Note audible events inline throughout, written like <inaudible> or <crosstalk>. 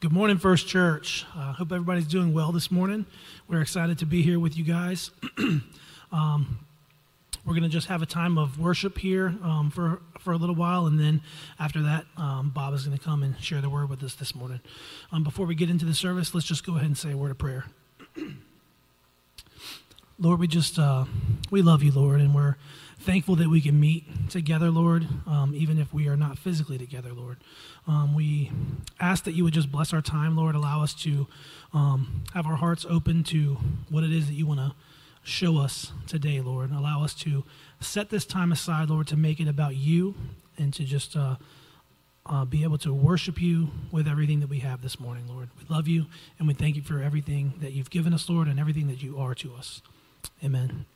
Good morning, First Church. I uh, hope everybody's doing well this morning. We're excited to be here with you guys. <clears throat> um, we're going to just have a time of worship here um, for, for a little while, and then after that, um, Bob is going to come and share the word with us this morning. Um, before we get into the service, let's just go ahead and say a word of prayer. Lord, we just uh, we love you, Lord, and we're thankful that we can meet together, Lord, um, even if we are not physically together, Lord. Um, we ask that you would just bless our time, Lord. Allow us to um, have our hearts open to what it is that you want to show us today, Lord. Allow us to set this time aside, Lord, to make it about you and to just uh, uh, be able to worship you with everything that we have this morning, Lord. We love you and we thank you for everything that you've given us, Lord, and everything that you are to us. Amen.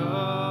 Our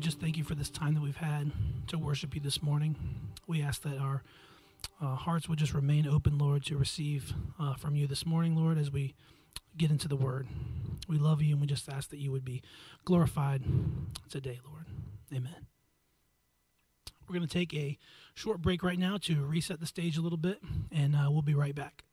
just thank you for this time that we've had to worship you this morning. We ask that our uh, hearts would just remain open, Lord, to receive uh, from you this morning, Lord, as we get into the word. We love you and we just ask that you would be glorified today, Lord. Amen. We're going to take a short break right now to reset the stage a little bit, and uh, we'll be right back.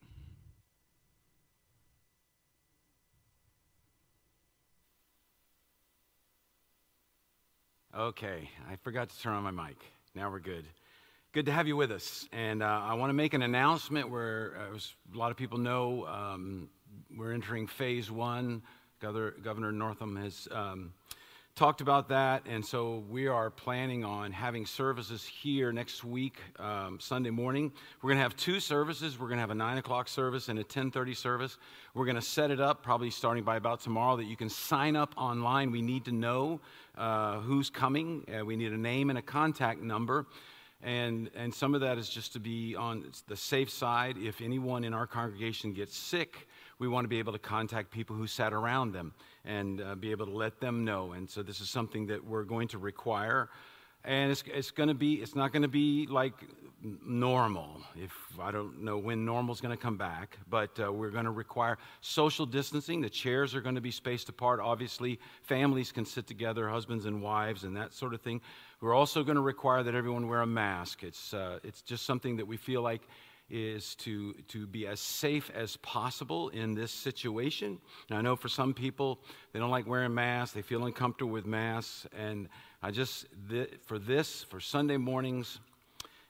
Okay, I forgot to turn on my mic. Now we're good. Good to have you with us. And uh, I want to make an announcement where uh, a lot of people know um, we're entering phase one. Governor, Governor Northam has um, talked about that, and so we are planning on having services here next week, um, Sunday morning. We're going to have two services. We're going to have a nine o'clock service and a ten thirty service. We're going to set it up probably starting by about tomorrow that you can sign up online. We need to know uh, who's coming. Uh, we need a name and a contact number. And, and some of that is just to be on the safe side. If anyone in our congregation gets sick, we want to be able to contact people who sat around them and uh, be able to let them know. And so this is something that we're going to require. And it's, it's going to be, it's not going to be like normal. If I don't know when normal is going to come back, but uh, we're going to require social distancing. The chairs are going to be spaced apart. Obviously, families can sit together, husbands and wives, and that sort of thing. We're also going to require that everyone wear a mask. It's, uh, it's just something that we feel like is to, to be as safe as possible in this situation. Now, I know for some people, they don't like wearing masks, they feel uncomfortable with masks. And I just, th- for this, for Sunday mornings,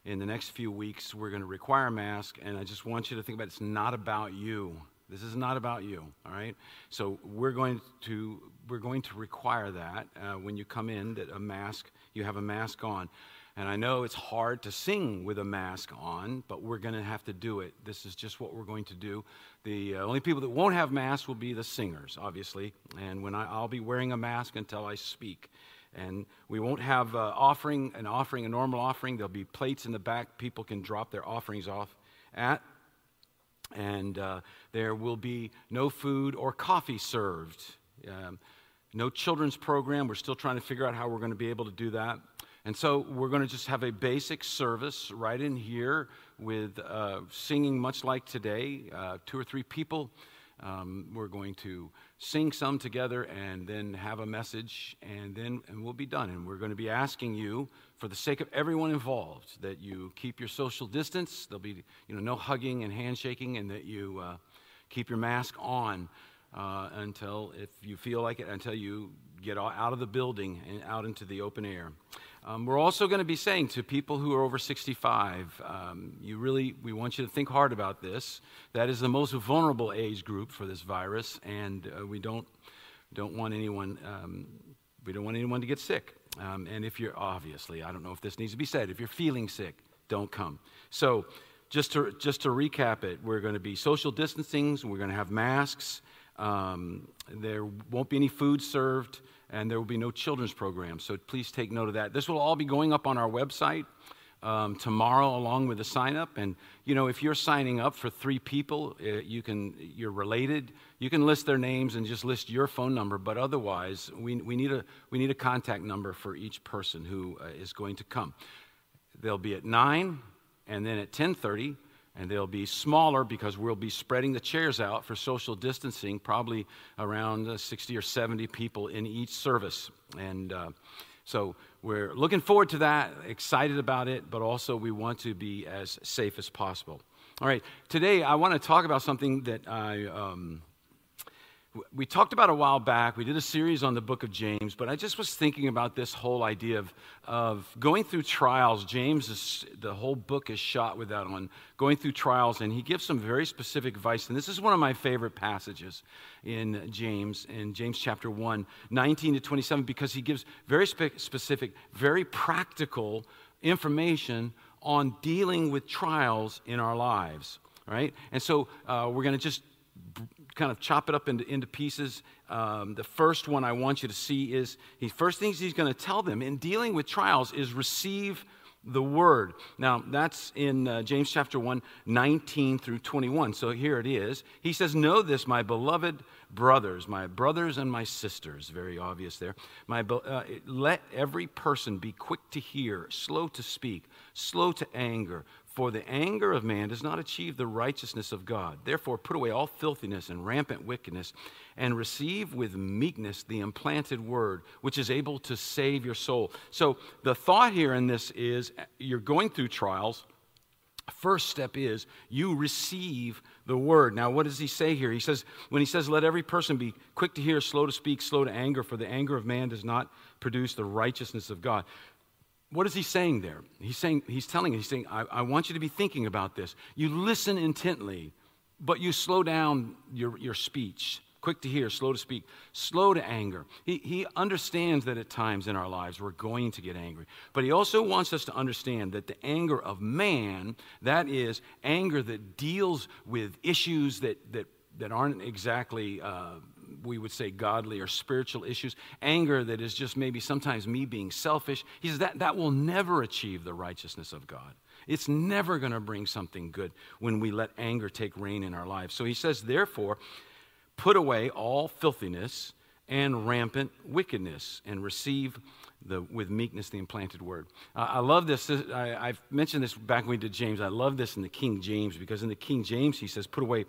in the next few weeks, we're going to require masks. And I just want you to think about it. it's not about you. This is not about you, all right? So we're going to, we're going to require that uh, when you come in, that a mask, you have a mask on. And I know it's hard to sing with a mask on, but we're going to have to do it. This is just what we're going to do. The uh, only people that won't have masks will be the singers, obviously. And when I, I, will be wearing a mask until I speak. And we won't have uh, offering, an offering, a normal offering. There'll be plates in the back people can drop their offerings off at. And uh, there will be no food or coffee served. Um, no children's program. We're still trying to figure out how we're going to be able to do that. And so we're going to just have a basic service right in here with uh, singing, much like today, uh, two or three people. Um, we're going to sing some together and then have a message, and then and we'll be done. And we're going to be asking you, for the sake of everyone involved, that you keep your social distance. There'll be you know no hugging and handshaking, and that you uh, keep your mask on. Uh, until, if you feel like it, until you get out of the building and out into the open air. Um, we're also going to be saying to people who are over 65, um, you really, we want you to think hard about this. That is the most vulnerable age group for this virus, and uh, we don't, don't want anyone, um, we don't want anyone to get sick. Um, and if you're, obviously, I don't know if this needs to be said, if you're feeling sick, don't come. So, just to, just to recap it, we're going to be social distancing, we're going to have masks, um, there won't be any food served and there will be no children's program. So please take note of that. This will all be going up on our website um, tomorrow, along with the sign up. And you know, if you're signing up for three people, uh, you can you're related. You can list their names and just list your phone number. But otherwise, we, we need a we need a contact number for each person who uh, is going to come. They'll be at nine, and then at ten thirty and they'll be smaller because we'll be spreading the chairs out for social distancing, probably around uh, 60 or 70 people in each service. And uh, so we're looking forward to that, excited about it, but also we want to be as safe as possible. All right, today I want to talk about something that I. Um, we talked about a while back. We did a series on the book of James, but I just was thinking about this whole idea of, of going through trials. James is, the whole book is shot with that on going through trials, and he gives some very specific advice. And this is one of my favorite passages in James, in James chapter 1, 19 to 27, because he gives very spe- specific, very practical information on dealing with trials in our lives. Right? And so uh, we're going to just kind of chop it up into, into pieces. Um, the first one I want you to see is the first things he's going to tell them in dealing with trials is receive the word. Now, that's in uh, James chapter 1, 19 through 21. So here it is. He says, Know this, my beloved brothers, my brothers and my sisters. Very obvious there. My, uh, let every person be quick to hear, slow to speak, slow to anger. For the anger of man does not achieve the righteousness of God. Therefore, put away all filthiness and rampant wickedness, and receive with meekness the implanted word, which is able to save your soul. So, the thought here in this is you're going through trials. First step is you receive the word. Now, what does he say here? He says, when he says, let every person be quick to hear, slow to speak, slow to anger, for the anger of man does not produce the righteousness of God. What is he saying there? He's saying, he's telling, he's saying, I, I want you to be thinking about this. You listen intently, but you slow down your, your speech. Quick to hear, slow to speak, slow to anger. He, he understands that at times in our lives we're going to get angry. But he also wants us to understand that the anger of man, that is anger that deals with issues that, that, that aren't exactly uh, we would say godly or spiritual issues, anger that is just maybe sometimes me being selfish. He says that, that will never achieve the righteousness of God. It's never going to bring something good when we let anger take reign in our lives. So he says, therefore, put away all filthiness and rampant wickedness and receive the, with meekness the implanted word. Uh, I love this. I, have mentioned this back when we did James. I love this in the King James because in the King James he says, put away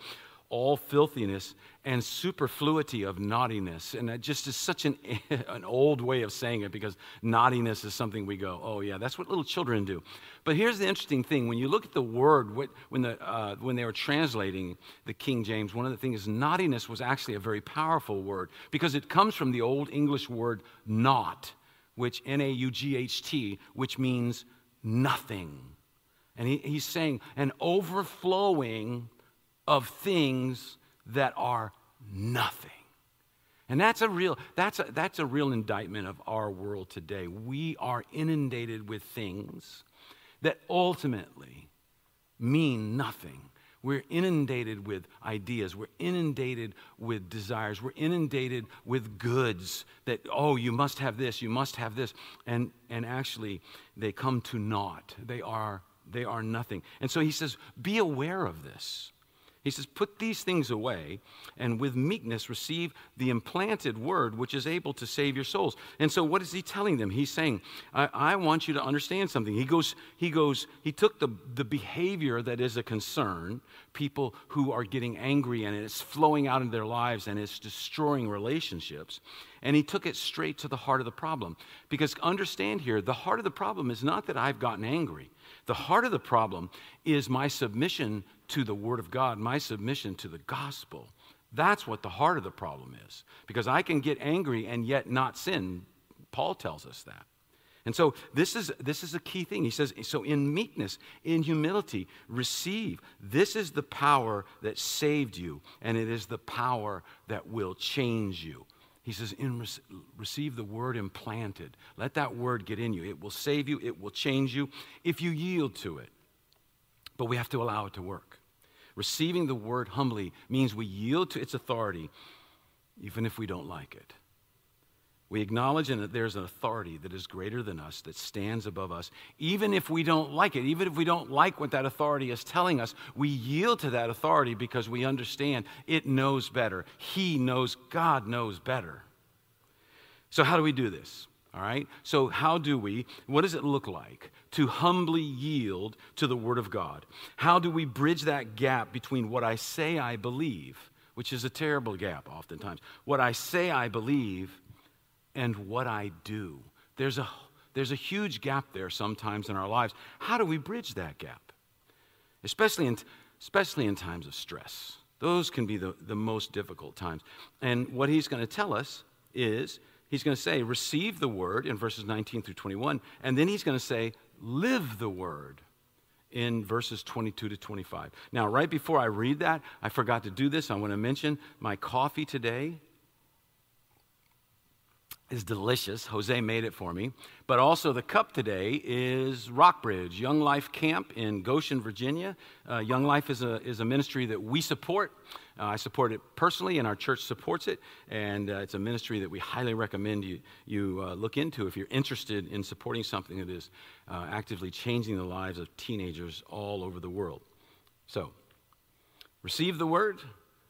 all filthiness and superfluity of naughtiness. And that just is such an, <laughs> an old way of saying it because naughtiness is something we go, oh, yeah, that's what little children do. But here's the interesting thing when you look at the word, when, the, uh, when they were translating the King James, one of the things is naughtiness was actually a very powerful word because it comes from the Old English word not, which N A U G H T, which means nothing. And he, he's saying an overflowing of things that are nothing. And that's a real that's a, that's a real indictment of our world today. We are inundated with things that ultimately mean nothing. We're inundated with ideas. We're inundated with desires. We're inundated with goods that, oh, you must have this, you must have this. And, and actually, they come to naught. They are, they are nothing. And so he says, be aware of this. He says, Put these things away and with meekness receive the implanted word which is able to save your souls. And so, what is he telling them? He's saying, I, I want you to understand something. He goes, he goes, he took the, the behavior that is a concern, people who are getting angry and it's flowing out in their lives and it's destroying relationships, and he took it straight to the heart of the problem. Because understand here, the heart of the problem is not that I've gotten angry. The heart of the problem is my submission to the Word of God, my submission to the gospel. That's what the heart of the problem is. Because I can get angry and yet not sin. Paul tells us that. And so this is, this is a key thing. He says, so in meekness, in humility, receive. This is the power that saved you, and it is the power that will change you. He says, receive the word implanted. Let that word get in you. It will save you, it will change you if you yield to it. But we have to allow it to work. Receiving the word humbly means we yield to its authority, even if we don't like it. We acknowledge that there's an authority that is greater than us, that stands above us. Even if we don't like it, even if we don't like what that authority is telling us, we yield to that authority because we understand it knows better. He knows, God knows better. So, how do we do this? All right? So, how do we, what does it look like to humbly yield to the Word of God? How do we bridge that gap between what I say I believe, which is a terrible gap oftentimes, what I say I believe and what I do? There's a, there's a huge gap there sometimes in our lives. How do we bridge that gap? Especially in, especially in times of stress. Those can be the, the most difficult times. And what he's going to tell us is he's going to say, receive the word in verses 19 through 21, and then he's going to say, live the word in verses 22 to 25. Now, right before I read that, I forgot to do this. I want to mention my coffee today is delicious. Jose made it for me. But also, the cup today is Rockbridge Young Life Camp in Goshen, Virginia. Uh, Young Life is a, is a ministry that we support. Uh, I support it personally, and our church supports it. And uh, it's a ministry that we highly recommend you, you uh, look into if you're interested in supporting something that is uh, actively changing the lives of teenagers all over the world. So, receive the word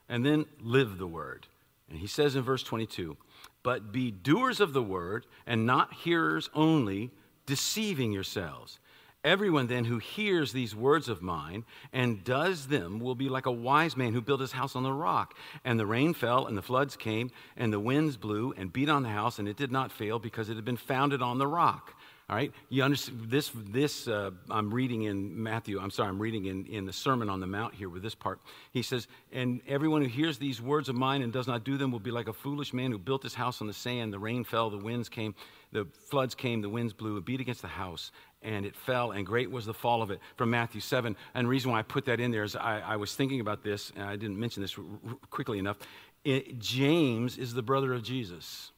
and then live the word. And he says in verse 22 but be doers of the word and not hearers only, deceiving yourselves. Everyone then who hears these words of mine and does them will be like a wise man who built his house on the rock. And the rain fell, and the floods came, and the winds blew and beat on the house, and it did not fail because it had been founded on the rock. All right, you understand this? This uh, I'm reading in Matthew. I'm sorry, I'm reading in, in the Sermon on the Mount here with this part. He says, "And everyone who hears these words of mine and does not do them will be like a foolish man who built his house on the sand. The rain fell, the winds came, the floods came, the winds blew, and beat against the house, and it fell, and great was the fall of it." From Matthew seven. And the reason why I put that in there is I, I was thinking about this, and I didn't mention this r- r- quickly enough. It, James is the brother of Jesus,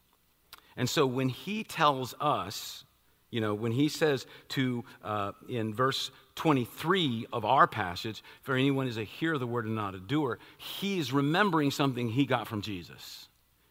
and so when he tells us you know, when he says to, uh, in verse 23 of our passage, for anyone is a hearer of the word and not a doer, he's remembering something he got from Jesus.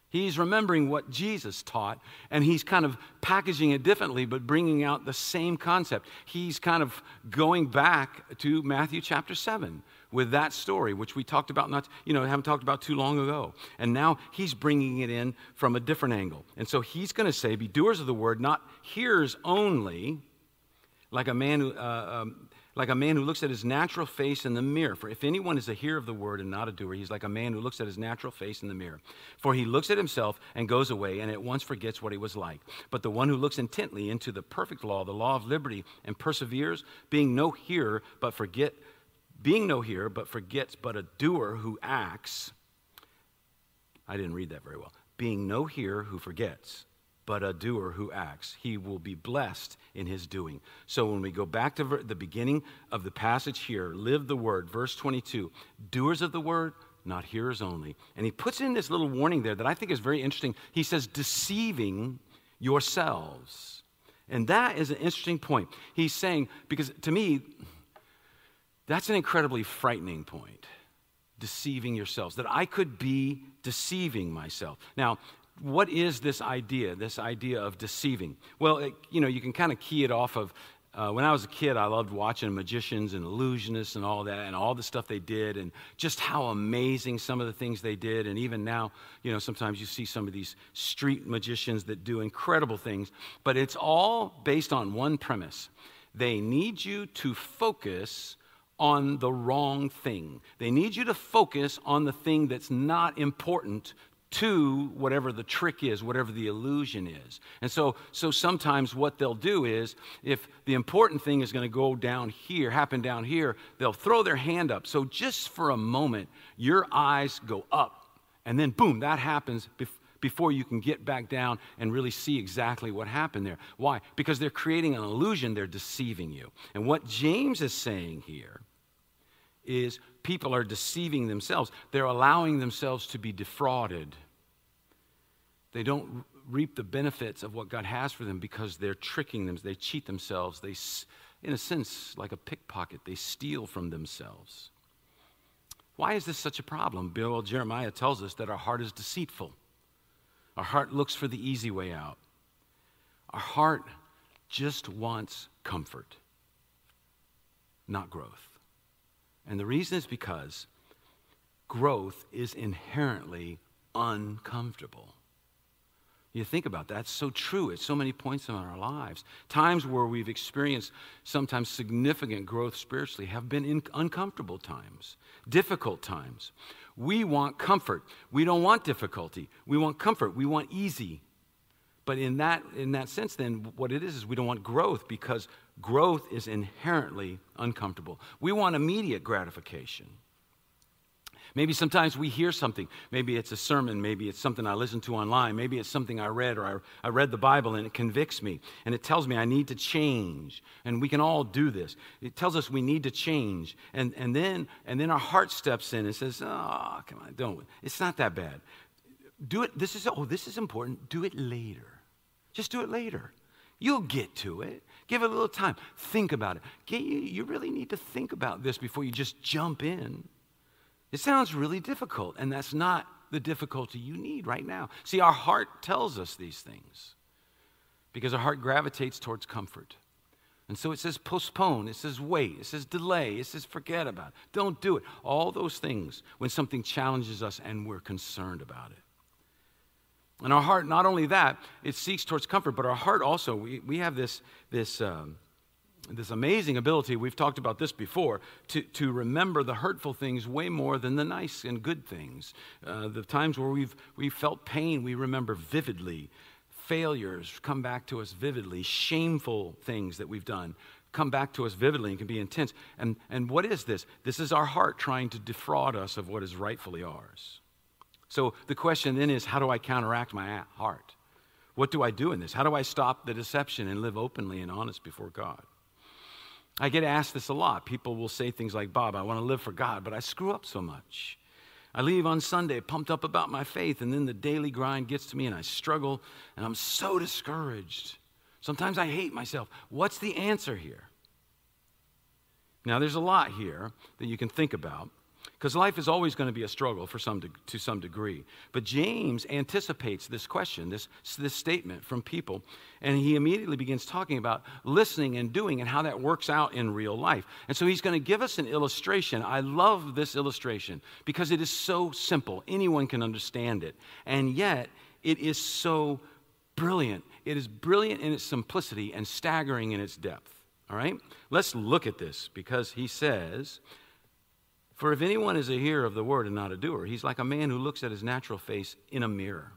He's remembering what Jesus taught, and he's kind of packaging it differently, but bringing out the same concept. He's kind of going back to Matthew chapter 7 with that story, which we talked about not, you know, haven't talked about too long ago. And now he's bringing it in from a different angle. And so he's going to say, be doers of the word, not hearers only, like a man who, uh, um, like a man who looks at his natural face in the mirror. For if anyone is a hearer of the word and not a doer, he's like a man who looks at his natural face in the mirror. For he looks at himself and goes away and at once forgets what he was like. But the one who looks intently into the perfect law, the law of liberty, and perseveres, being no hearer, but forget, being no hearer, but forgets, but a doer who acts. I didn't read that very well. Being no hearer who forgets but a doer who acts. He will be blessed in his doing. So when we go back to the beginning of the passage here, live the word, verse 22, doers of the word, not hearers only. And he puts in this little warning there that I think is very interesting. He says, deceiving yourselves. And that is an interesting point. He's saying, because to me, that's an incredibly frightening point. Deceiving yourselves, that I could be deceiving myself. Now, what is this idea, this idea of deceiving? Well, it, you know, you can kind of key it off of uh, when I was a kid, I loved watching magicians and illusionists and all that, and all the stuff they did, and just how amazing some of the things they did. And even now, you know, sometimes you see some of these street magicians that do incredible things, but it's all based on one premise they need you to focus on the wrong thing. They need you to focus on the thing that's not important to whatever the trick is, whatever the illusion is. And so, so sometimes what they'll do is, if the important thing is going to go down here, happen down here, they'll throw their hand up. So just for a moment, your eyes go up, and then boom, that happens before you can get back down and really see exactly what happened there. Why? Because they're creating an illusion, they're deceiving you. And what James is saying here is people are deceiving themselves. They're allowing themselves to be defrauded. They don't reap the benefits of what God has for them because they're tricking them. They cheat themselves. They, in a sense, like a pickpocket, they steal from themselves. Why is this such a problem? Bill Jeremiah tells us that our heart is deceitful. Our heart looks for the easy way out. Our heart just wants comfort, not growth. And the reason is because growth is inherently uncomfortable. You think about that, it's so true at so many points in our lives. Times where we've experienced sometimes significant growth spiritually have been uncomfortable times, difficult times. We want comfort. We don't want difficulty. We want comfort. We want easy. But in that, in that sense, then, what it is is we don't want growth because growth is inherently uncomfortable. We want immediate gratification. Maybe sometimes we hear something. Maybe it's a sermon. Maybe it's something I listened to online. Maybe it's something I read or I, I, read the Bible and it convicts me and it tells me I need to change. And we can all do this. It tells us we need to change. And, and, then, and then our heart steps in and says, oh, come on, don't. It's not that bad. Do it. This is, oh, this is important. Do it later. Just do it later. You'll get to it. Give it a little time. Think about it. You, you really need to think about this before you just jump in. It sounds really difficult, and that's not the difficulty you need right now. See, our heart tells us these things because our heart gravitates towards comfort. And so it says postpone, it says wait, it says delay, it says forget about it, don't do it. All those things when something challenges us and we're concerned about it. And our heart, not only that, it seeks towards comfort, but our heart also, we, we have this, this, um, this amazing ability, we've talked about this before, to, to remember the hurtful things way more than the nice and good things. Uh, the times where we've, we've felt pain, we remember vividly. Failures come back to us vividly. Shameful things that we've done come back to us vividly and can be intense. And, and what is this? This is our heart trying to defraud us of what is rightfully ours. So the question then is how do I counteract my heart? What do I do in this? How do I stop the deception and live openly and honest before God? I get asked this a lot. People will say things like, Bob, I want to live for God, but I screw up so much. I leave on Sunday pumped up about my faith, and then the daily grind gets to me, and I struggle, and I'm so discouraged. Sometimes I hate myself. What's the answer here? Now, there's a lot here that you can think about. Because life is always going to be a struggle for some de- to some degree. But James anticipates this question, this, this statement from people, and he immediately begins talking about listening and doing and how that works out in real life. And so he's going to give us an illustration. I love this illustration because it is so simple. Anyone can understand it. And yet, it is so brilliant. It is brilliant in its simplicity and staggering in its depth. All right? Let's look at this because he says, for if anyone is a hearer of the word and not a doer, he's like a man who looks at his natural face in a mirror.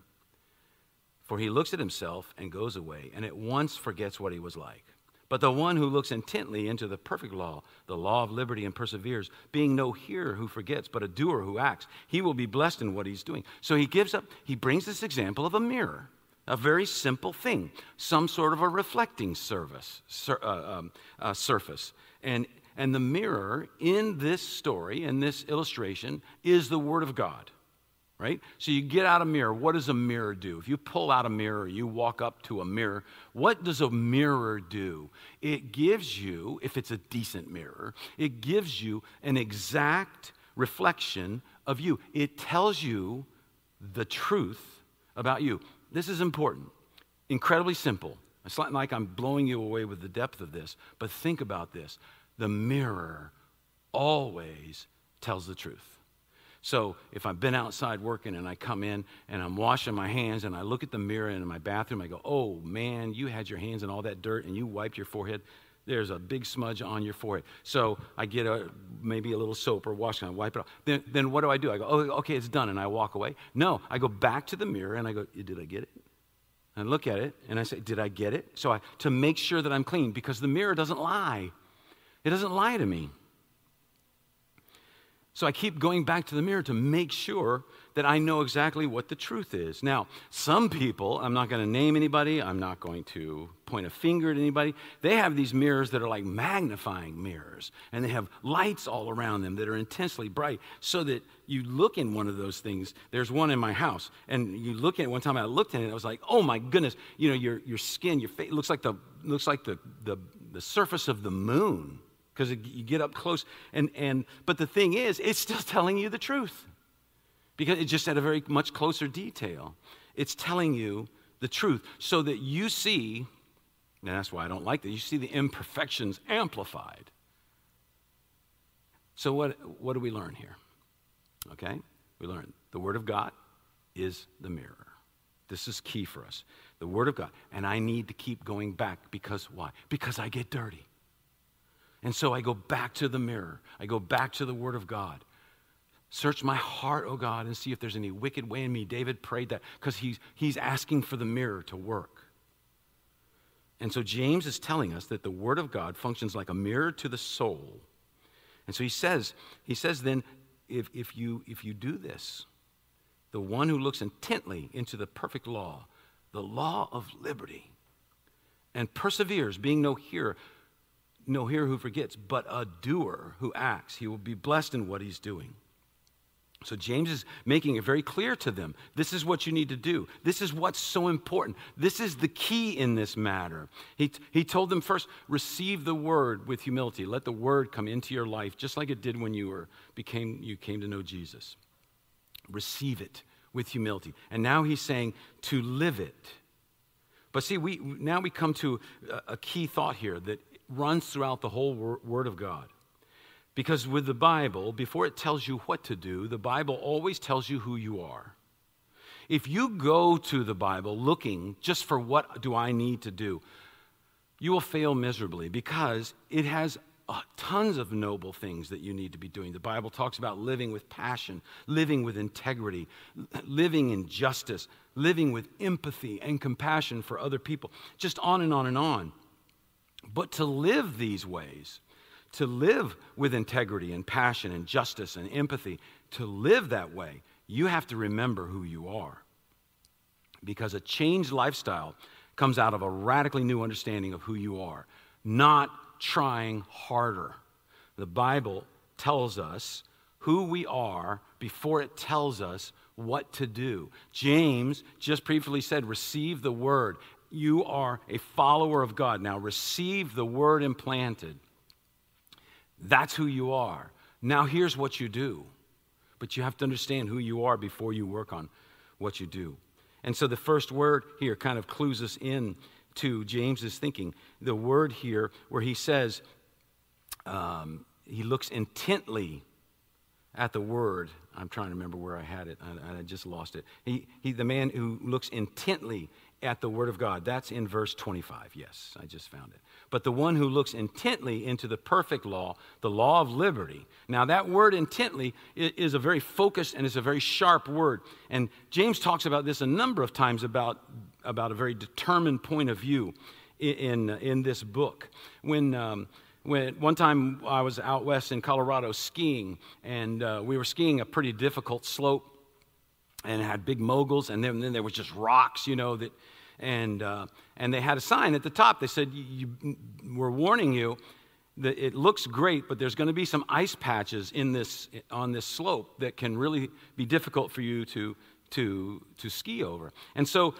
For he looks at himself and goes away, and at once forgets what he was like. But the one who looks intently into the perfect law, the law of liberty, and perseveres, being no hearer who forgets, but a doer who acts, he will be blessed in what he's doing. So he gives up, he brings this example of a mirror, a very simple thing, some sort of a reflecting service, sur, uh, um, uh, surface. And and the mirror in this story, in this illustration, is the Word of God, right? So you get out a mirror. What does a mirror do? If you pull out a mirror, you walk up to a mirror, what does a mirror do? It gives you, if it's a decent mirror, it gives you an exact reflection of you. It tells you the truth about you. This is important, incredibly simple. It's not like I'm blowing you away with the depth of this, but think about this the mirror always tells the truth. So if I've been outside working and I come in and I'm washing my hands and I look at the mirror in my bathroom, I go, oh man, you had your hands in all that dirt and you wiped your forehead. There's a big smudge on your forehead. So I get a, maybe a little soap or wash and I wipe it off. Then, then what do I do? I go, oh, okay, it's done. And I walk away. No, I go back to the mirror and I go, did I get it? And I look at it and I say, did I get it? So I, to make sure that I'm clean because the mirror doesn't lie. It doesn't lie to me. So I keep going back to the mirror to make sure that I know exactly what the truth is. Now, some people, I'm not going to name anybody, I'm not going to point a finger at anybody, they have these mirrors that are like magnifying mirrors, and they have lights all around them that are intensely bright, so that you look in one of those things. There's one in my house, and you look at it one time, I looked at it, I was like, oh my goodness, you know, your, your skin, your face looks like the, looks like the, the, the surface of the moon because you get up close and, and but the thing is it's still <laughs> telling you the truth. Because it's just at a very much closer detail. It's telling you the truth so that you see and that's why i don't like that you see the imperfections amplified. So what, what do we learn here? Okay? We learn the word of god is the mirror. This is key for us. The word of god. And i need to keep going back because why? Because i get dirty and so I go back to the mirror. I go back to the Word of God. Search my heart, oh God, and see if there's any wicked way in me. David prayed that because he's, he's asking for the mirror to work. And so James is telling us that the Word of God functions like a mirror to the soul. And so he says, he says then, if, if, you, if you do this, the one who looks intently into the perfect law, the law of liberty, and perseveres, being no hearer, no hearer who forgets, but a doer who acts. He will be blessed in what he's doing. So James is making it very clear to them. This is what you need to do. This is what's so important. This is the key in this matter. He, he told them first, receive the word with humility. Let the word come into your life, just like it did when you were became you came to know Jesus. Receive it with humility. And now he's saying to live it. But see, we now we come to a, a key thought here that runs throughout the whole word of God. Because with the Bible, before it tells you what to do, the Bible always tells you who you are. If you go to the Bible looking just for what do I need to do, you will fail miserably because it has uh, tons of noble things that you need to be doing. The Bible talks about living with passion, living with integrity, <clears throat> living in justice, living with empathy and compassion for other people, just on and on and on. But to live these ways, to live with integrity and passion and justice and empathy, to live that way, you have to remember who you are. Because a changed lifestyle comes out of a radically new understanding of who you are, not trying harder. The Bible tells us who we are before it tells us what to do. James just briefly said, Receive the word. You are a follower of God. Now receive the word implanted. That's who you are. Now, here's what you do. But you have to understand who you are before you work on what you do. And so the first word here kind of clues us in to James's thinking. The word here where he says, um, he looks intently at the word. I'm trying to remember where I had it. I, I just lost it. He, he, the man who looks intently at the word of God. That's in verse 25. Yes, I just found it but the one who looks intently into the perfect law, the law of liberty. Now, that word intently is a very focused and is a very sharp word. And James talks about this a number of times about, about a very determined point of view in, in this book. When, um, when one time I was out west in Colorado skiing, and uh, we were skiing a pretty difficult slope and had big moguls, and then, then there was just rocks, you know, that and, uh, and they had a sign at the top. They said, We're warning you that it looks great, but there's going to be some ice patches in this, on this slope that can really be difficult for you to, to, to ski over. And so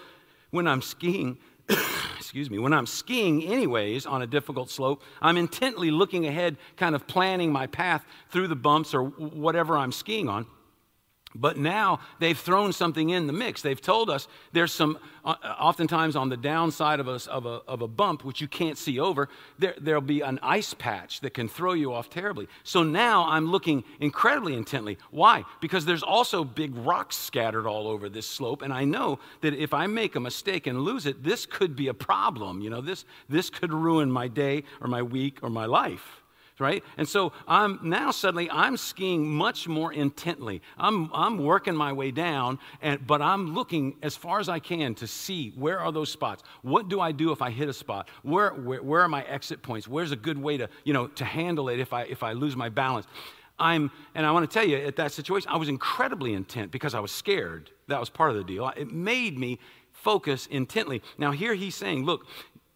when I'm skiing, <coughs> excuse me, when I'm skiing, anyways, on a difficult slope, I'm intently looking ahead, kind of planning my path through the bumps or whatever I'm skiing on. But now they've thrown something in the mix. They've told us there's some, uh, oftentimes on the downside of a, of a, of a bump, which you can't see over, there, there'll be an ice patch that can throw you off terribly. So now I'm looking incredibly intently. Why? Because there's also big rocks scattered all over this slope, and I know that if I make a mistake and lose it, this could be a problem. You know, this, this could ruin my day or my week or my life right? And so I'm now suddenly I'm skiing much more intently. I'm, I'm working my way down, and, but I'm looking as far as I can to see where are those spots. What do I do if I hit a spot? Where, where, where are my exit points? Where's a good way to, you know, to handle it if I, if I lose my balance? I'm, and I want to tell you, at that situation, I was incredibly intent because I was scared. That was part of the deal. It made me focus intently. Now, here he's saying, look,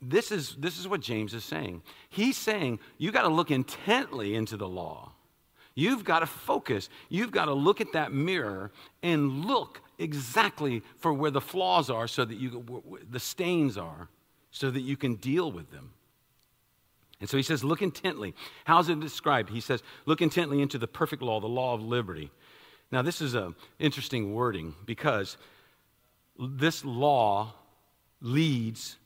this is, this is what James is saying. He's saying you got to look intently into the law. You've got to focus. You've got to look at that mirror and look exactly for where the flaws are so that you, the stains are, so that you can deal with them. And so he says, look intently. How's it described? He says, look intently into the perfect law, the law of liberty. Now, this is an interesting wording because this law leads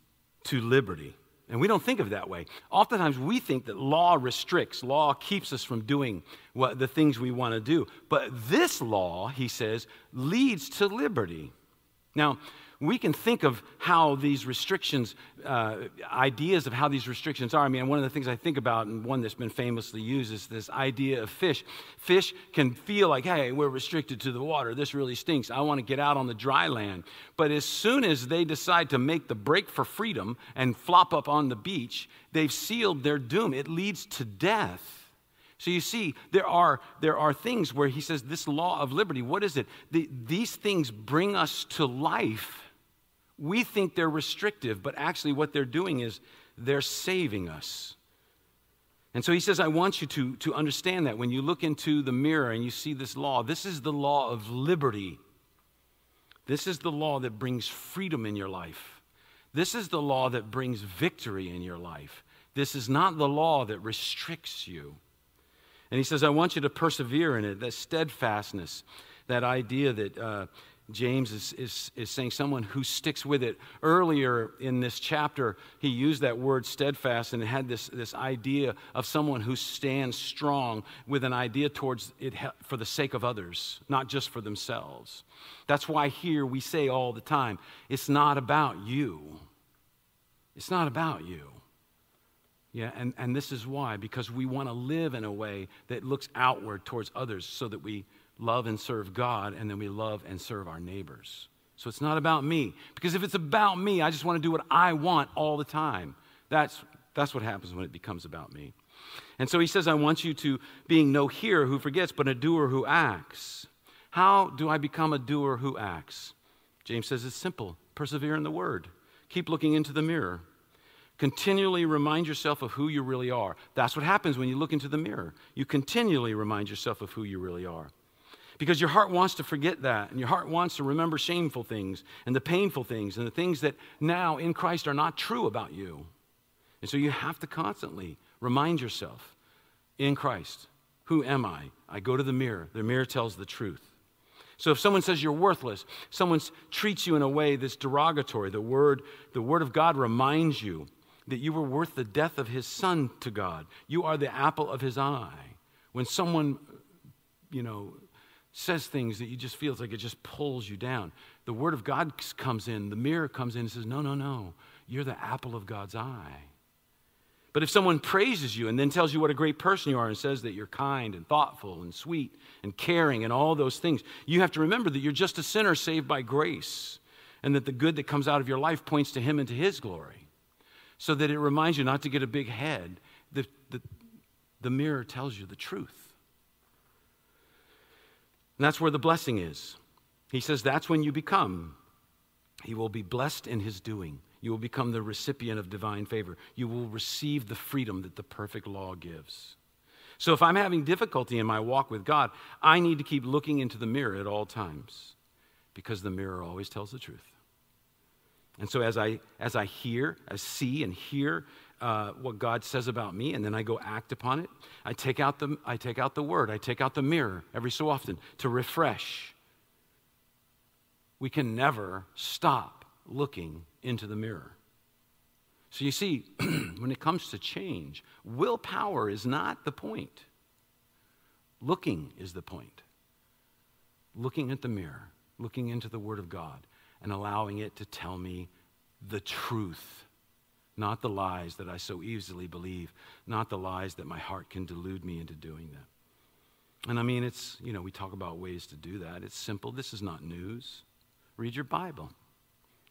to liberty. And we don't think of that way. Oftentimes we think that law restricts, law keeps us from doing what the things we want to do. But this law, he says, leads to liberty. Now, we can think of how these restrictions, uh, ideas of how these restrictions are. I mean, one of the things I think about, and one that's been famously used, is this idea of fish. Fish can feel like, hey, we're restricted to the water. This really stinks. I want to get out on the dry land. But as soon as they decide to make the break for freedom and flop up on the beach, they've sealed their doom. It leads to death. So you see, there are, there are things where he says, this law of liberty, what is it? The, these things bring us to life we think they're restrictive, but actually, what they're doing is they're saving us. And so he says, I want you to, to understand that when you look into the mirror and you see this law, this is the law of liberty. This is the law that brings freedom in your life. This is the law that brings victory in your life. This is not the law that restricts you. And he says, I want you to persevere in it, that steadfastness, that idea that uh, James is, is, is saying someone who sticks with it. Earlier in this chapter, he used that word steadfast and it had this, this idea of someone who stands strong with an idea towards it for the sake of others, not just for themselves. That's why here we say all the time it's not about you. It's not about you. Yeah, and, and this is why, because we want to live in a way that looks outward towards others so that we love and serve God, and then we love and serve our neighbors. So it's not about me. Because if it's about me, I just want to do what I want all the time. That's, that's what happens when it becomes about me. And so he says, I want you to being no hearer who forgets, but a doer who acts. How do I become a doer who acts? James says it's simple persevere in the word, keep looking into the mirror. Continually remind yourself of who you really are. That's what happens when you look into the mirror. You continually remind yourself of who you really are. Because your heart wants to forget that, and your heart wants to remember shameful things and the painful things and the things that now in Christ are not true about you. And so you have to constantly remind yourself in Christ, who am I? I go to the mirror. The mirror tells the truth. So if someone says you're worthless, someone treats you in a way that's derogatory, the word, the word of God reminds you that you were worth the death of his son to God. You are the apple of his eye. When someone, you know, says things that you just feels like it just pulls you down. The word of God comes in, the mirror comes in and says, No, no, no. You're the apple of God's eye. But if someone praises you and then tells you what a great person you are and says that you're kind and thoughtful and sweet and caring and all those things, you have to remember that you're just a sinner saved by grace and that the good that comes out of your life points to Him and to His glory. So that it reminds you not to get a big head. The, the, the mirror tells you the truth. And that's where the blessing is. He says that's when you become. He will be blessed in his doing. You will become the recipient of divine favor. You will receive the freedom that the perfect law gives. So if I'm having difficulty in my walk with God, I need to keep looking into the mirror at all times because the mirror always tells the truth. And so as I as I hear, I see and hear uh, what God says about me, and then I go act upon it. I take out the, I take out the word, I take out the mirror every so often to refresh. We can never stop looking into the mirror. So you see, <clears throat> when it comes to change, willpower is not the point. Looking is the point. Looking at the mirror, looking into the Word of God, and allowing it to tell me the truth not the lies that I so easily believe, not the lies that my heart can delude me into doing that. And I mean, it's, you know, we talk about ways to do that. It's simple. This is not news. Read your Bible.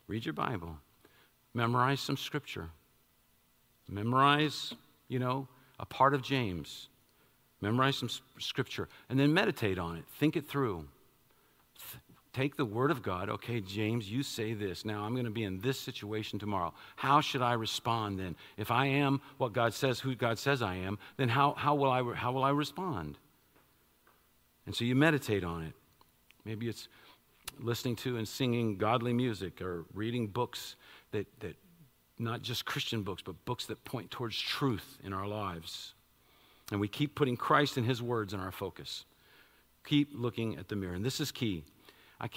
Read your Bible. Memorize some scripture. Memorize, you know, a part of James. Memorize some scripture. And then meditate on it. Think it through take the word of God. Okay, James, you say this. Now I'm going to be in this situation tomorrow. How should I respond then? If I am what God says, who God says I am, then how, how, will, I, how will I respond? And so you meditate on it. Maybe it's listening to and singing godly music or reading books that, that not just Christian books, but books that point towards truth in our lives. And we keep putting Christ and His words in our focus. Keep looking at the mirror. And this is key. I,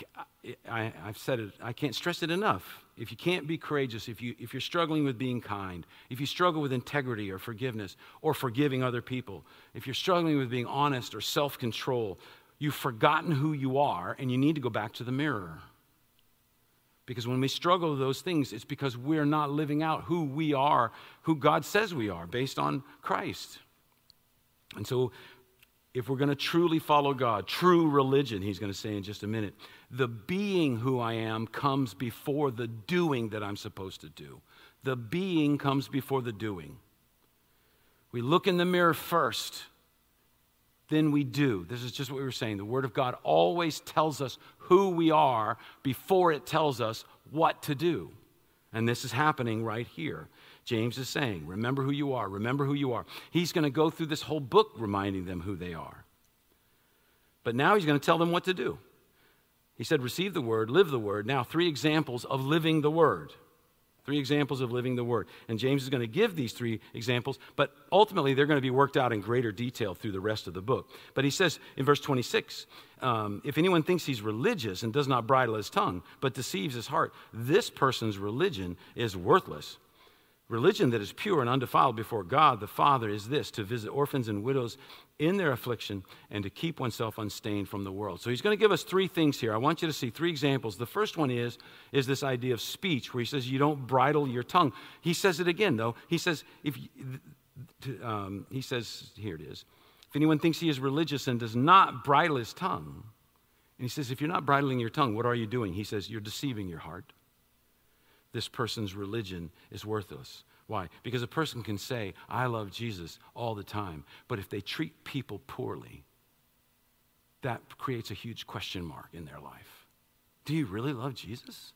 I, have said it, I can't stress it enough. If you can't be courageous, if, you, if you're struggling with being kind, if you struggle with integrity or forgiveness or forgiving other people, if you're struggling with being honest or self control, you've forgotten who you are and you need to go back to the mirror. Because when we struggle with those things, it's because we're not living out who we are, who God says we are, based on Christ. And so if we're going to truly follow God, true religion, he's going to say in just a minute, the being who I am comes before the doing that I'm supposed to do. The being comes before the doing. We look in the mirror first, then we do. This is just what we were saying. The Word of God always tells us who we are before it tells us what to do. And this is happening right here. James is saying, remember who you are, remember who you are. He's going to go through this whole book reminding them who they are. But now he's going to tell them what to do. He said, receive the word, live the word. Now, three examples of living the word. Three examples of living the word. And James is going to give these three examples, but ultimately they're going to be worked out in greater detail through the rest of the book. But he says in verse 26 um, if anyone thinks he's religious and does not bridle his tongue, but deceives his heart, this person's religion is worthless. Religion that is pure and undefiled before God the Father is this to visit orphans and widows in their affliction and to keep oneself unstained from the world. So he's going to give us three things here. I want you to see three examples. The first one is is this idea of speech where he says you don't bridle your tongue. He says it again though. He says if um, he says here it is. If anyone thinks he is religious and does not bridle his tongue, and he says if you're not bridling your tongue, what are you doing? He says you're deceiving your heart this person's religion is worthless. Why? Because a person can say, I love Jesus all the time, but if they treat people poorly, that creates a huge question mark in their life. Do you really love Jesus?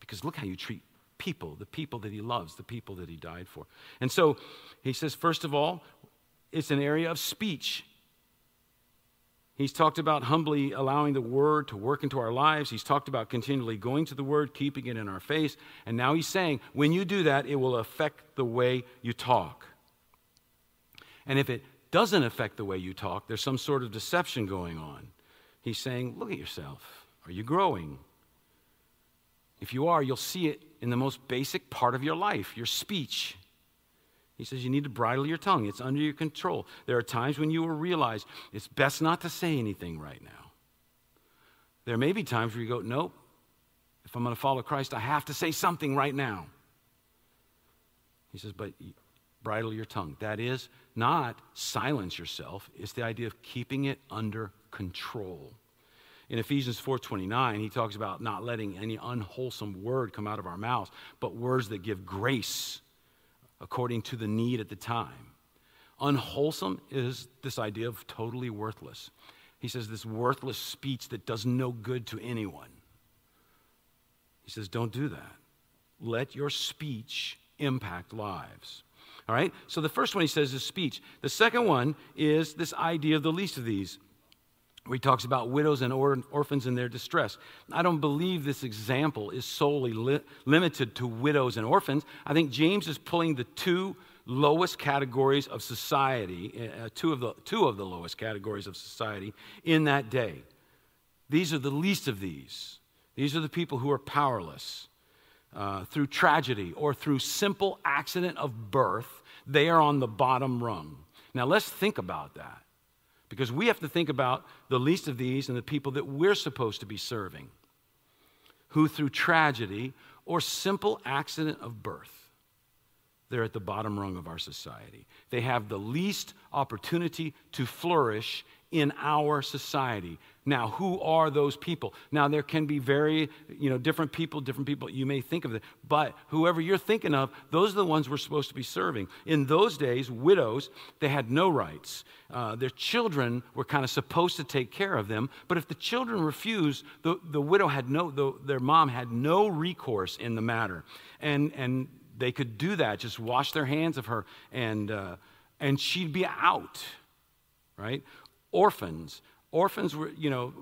Because look how you treat people, the people that he loves, the people that he died for. And so he says, first of all, it's an area of speech. He's talked about humbly allowing the word to work into our lives. He's talked about continually going to the word, keeping it in our face. And now he's saying, when you do that, it will affect the way you talk. And if it doesn't affect the way you talk, there's some sort of deception going on. He's saying, look at yourself. Are you growing? If you are, you'll see it in the most basic part of your life, your speech. He says you need to bridle your tongue. It's under your control. There are times when you will realize it's best not to say anything right now. There may be times where you go, nope, if I'm going to follow Christ, I have to say something right now. He says, but bridle your tongue. That is not silence yourself. It's the idea of keeping it under control. In Ephesians 4:29, he talks about not letting any unwholesome word come out of our mouths, but words that give grace according to the need at the time. Unwholesome is this idea of totally worthless. He says, this worthless speech that does no good to anyone. He says, don't do that. Let your speech impact lives. All right? So the first one he says is speech. The second one is this idea of the least of these where he talks about widows and or- orphans in their distress. I don't believe this example is solely li- limited to widows and orphans. I think James is pulling the two lowest categories of society, uh, two, of the, two of the lowest categories of society in that day. These are the least of these. These are the people who are powerless. Uh, through tragedy or through simple accident of birth, they are on the bottom rung. Now let's think about that. Because we have to think about the least of these and the people that we're supposed to be serving, who through tragedy or simple accident of birth, they're at the bottom rung of our society. They have the least opportunity to flourish in our society. Now, who are those people? Now, there can be very, you know, different people, different people you may think of it, but whoever you're thinking of, those are the ones we're supposed to be serving. In those days, widows, they had no rights. Uh, their children were kind of supposed to take care of them, but if the children refused, the, the widow had no, the, their mom had no recourse in the matter. And, and they could do that, just wash their hands of her, and, uh, and she'd be out, right? orphans. Orphans were, you know,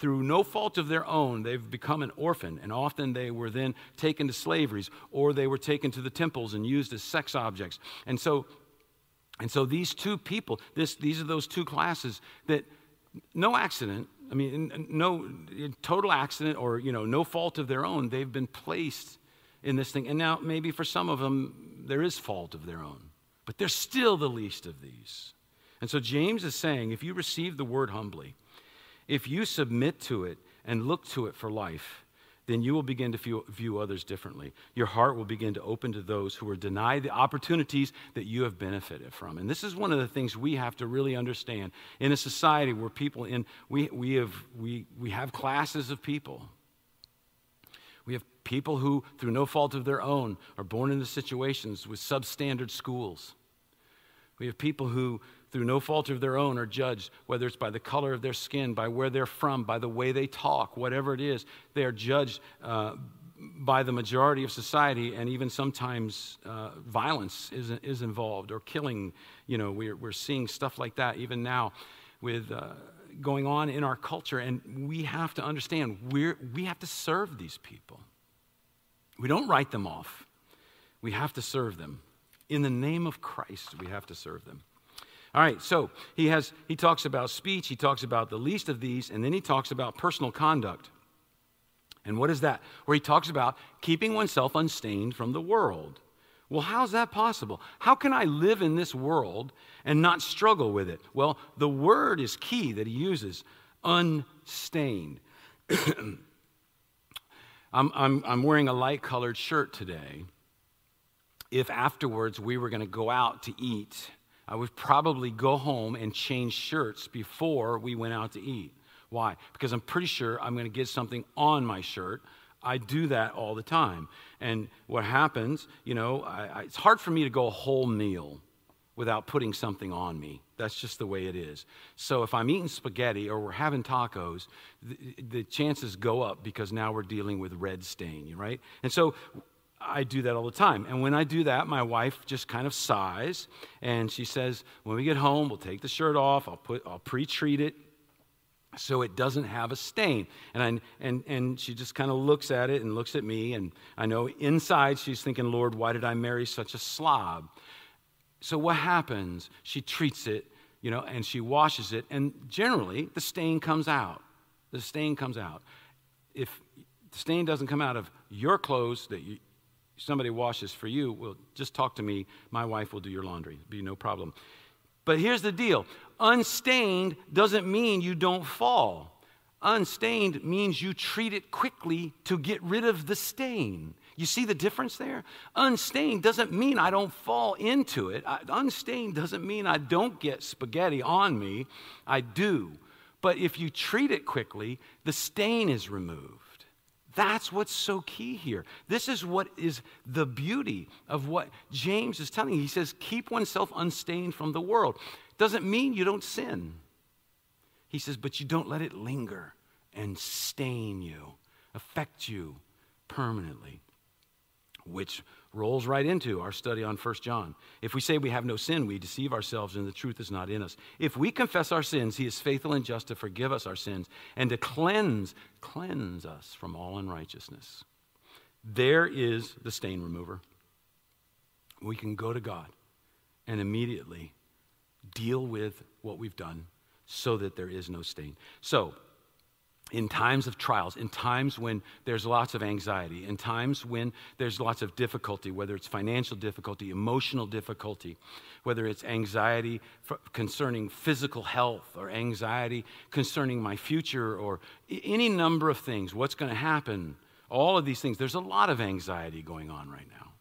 through no fault of their own, they've become an orphan, and often they were then taken to slaveries or they were taken to the temples and used as sex objects. And so, and so these two people, this, these are those two classes that no accident, I mean, no total accident or, you know, no fault of their own, they've been placed in this thing. And now, maybe for some of them, there is fault of their own, but they're still the least of these. And so James is saying if you receive the word humbly, if you submit to it and look to it for life, then you will begin to view, view, others differently. Your heart will begin to open to those who are denied the opportunities that you have benefited from. And this is one of the things we have to really understand in a society where people in we, we have we, we have classes of people. We have people who, through no fault of their own, are born into situations with substandard schools. We have people who through no fault of their own, are judged, whether it's by the color of their skin, by where they're from, by the way they talk, whatever it is. They are judged uh, by the majority of society, and even sometimes uh, violence is, is involved or killing. You know, we're, we're seeing stuff like that even now with uh, going on in our culture, and we have to understand we're, we have to serve these people. We don't write them off, we have to serve them. In the name of Christ, we have to serve them. All right, so he has he talks about speech, he talks about the least of these, and then he talks about personal conduct. And what is that? Where he talks about keeping oneself unstained from the world. Well, how's that possible? How can I live in this world and not struggle with it? Well, the word is key that he uses unstained. <clears throat> I'm, I'm, I'm wearing a light colored shirt today. If afterwards we were going to go out to eat, I would probably go home and change shirts before we went out to eat. Why? Because I'm pretty sure I'm going to get something on my shirt. I do that all the time. And what happens, you know, I, I, it's hard for me to go a whole meal without putting something on me. That's just the way it is. So if I'm eating spaghetti or we're having tacos, the, the chances go up because now we're dealing with red stain, right? And so I do that all the time. And when I do that, my wife just kind of sighs and she says, When we get home, we'll take the shirt off, I'll, put, I'll pre treat it so it doesn't have a stain. And, I, and, and she just kind of looks at it and looks at me. And I know inside she's thinking, Lord, why did I marry such a slob? So what happens? She treats it, you know, and she washes it. And generally, the stain comes out. The stain comes out. If the stain doesn't come out of your clothes that you, somebody washes for you, well, just talk to me. My wife will do your laundry. It'll Be no problem. But here's the deal unstained doesn't mean you don't fall. Unstained means you treat it quickly to get rid of the stain. You see the difference there? Unstained doesn't mean I don't fall into it. unstained doesn't mean I don't get spaghetti on me. I do. But if you treat it quickly, the stain is removed. That's what's so key here. This is what is the beauty of what James is telling. He says, keep oneself unstained from the world. Doesn't mean you don't sin. He says, but you don't let it linger and stain you, affect you permanently, which rolls right into our study on 1 John. If we say we have no sin, we deceive ourselves and the truth is not in us. If we confess our sins, he is faithful and just to forgive us our sins and to cleanse, cleanse us from all unrighteousness. There is the stain remover. We can go to God and immediately deal with what we've done so that there is no stain. So, in times of trials, in times when there's lots of anxiety, in times when there's lots of difficulty, whether it's financial difficulty, emotional difficulty, whether it's anxiety concerning physical health or anxiety concerning my future or any number of things, what's going to happen, all of these things, there's a lot of anxiety going on right now.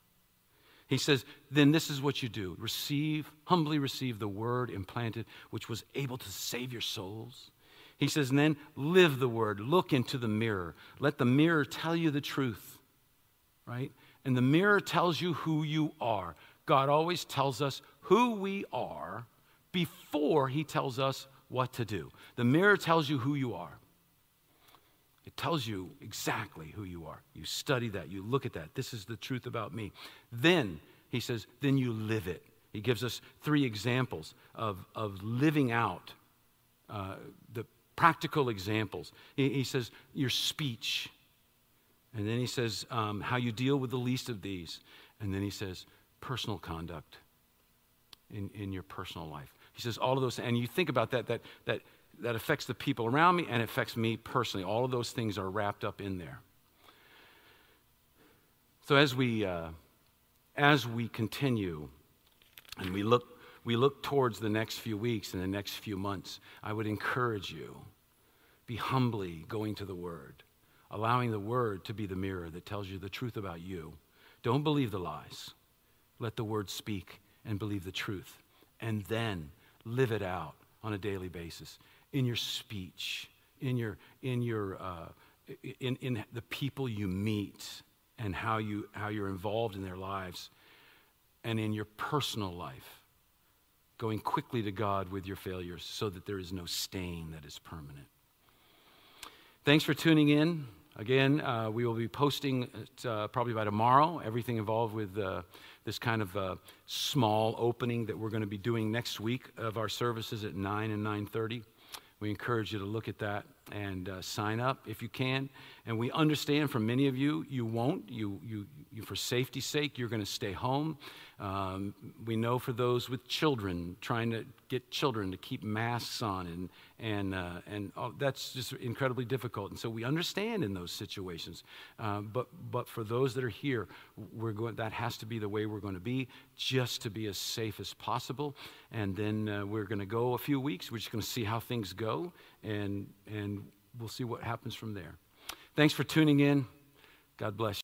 He says, then this is what you do receive, humbly receive the word implanted, which was able to save your souls. He says, and then live the word. Look into the mirror. Let the mirror tell you the truth, right? And the mirror tells you who you are. God always tells us who we are before he tells us what to do. The mirror tells you who you are. It tells you exactly who you are. You study that, you look at that. This is the truth about me. Then, he says, then you live it. He gives us three examples of, of living out uh, the practical examples. He, says, your speech. And then he says, um, how you deal with the least of these. And then he says, personal conduct in, in your personal life. He says all of those, and you think about that, that, that, that affects the people around me and affects me personally. All of those things are wrapped up in there. So as we, uh, as we continue and we look we look towards the next few weeks and the next few months, I would encourage you be humbly going to the Word, allowing the Word to be the mirror that tells you the truth about you. Don't believe the lies. Let the Word speak and believe the truth. And then live it out on a daily basis in your speech, in, your, in, your, uh, in, in the people you meet and how, you, how you're involved in their lives, and in your personal life going quickly to God with your failures so that there is no stain that is permanent. Thanks for tuning in. Again, uh, we will be posting uh, probably by tomorrow everything involved with uh, this kind of uh, small opening that we're going to be doing next week of our services at 9 and 9.30. We encourage you to look at that and uh, sign up if you can. And we understand from many of you, you won't. You, you, you for safety's sake, you're going to stay home. Um, we know for those with children, trying to get children to keep masks on, and, and, uh, and oh, that's just incredibly difficult. And so we understand in those situations. Uh, but, but for those that are here, we're going, that has to be the way we're going to be, just to be as safe as possible. And then uh, we're going to go a few weeks. We're just going to see how things go, and, and we'll see what happens from there. Thanks for tuning in. God bless you.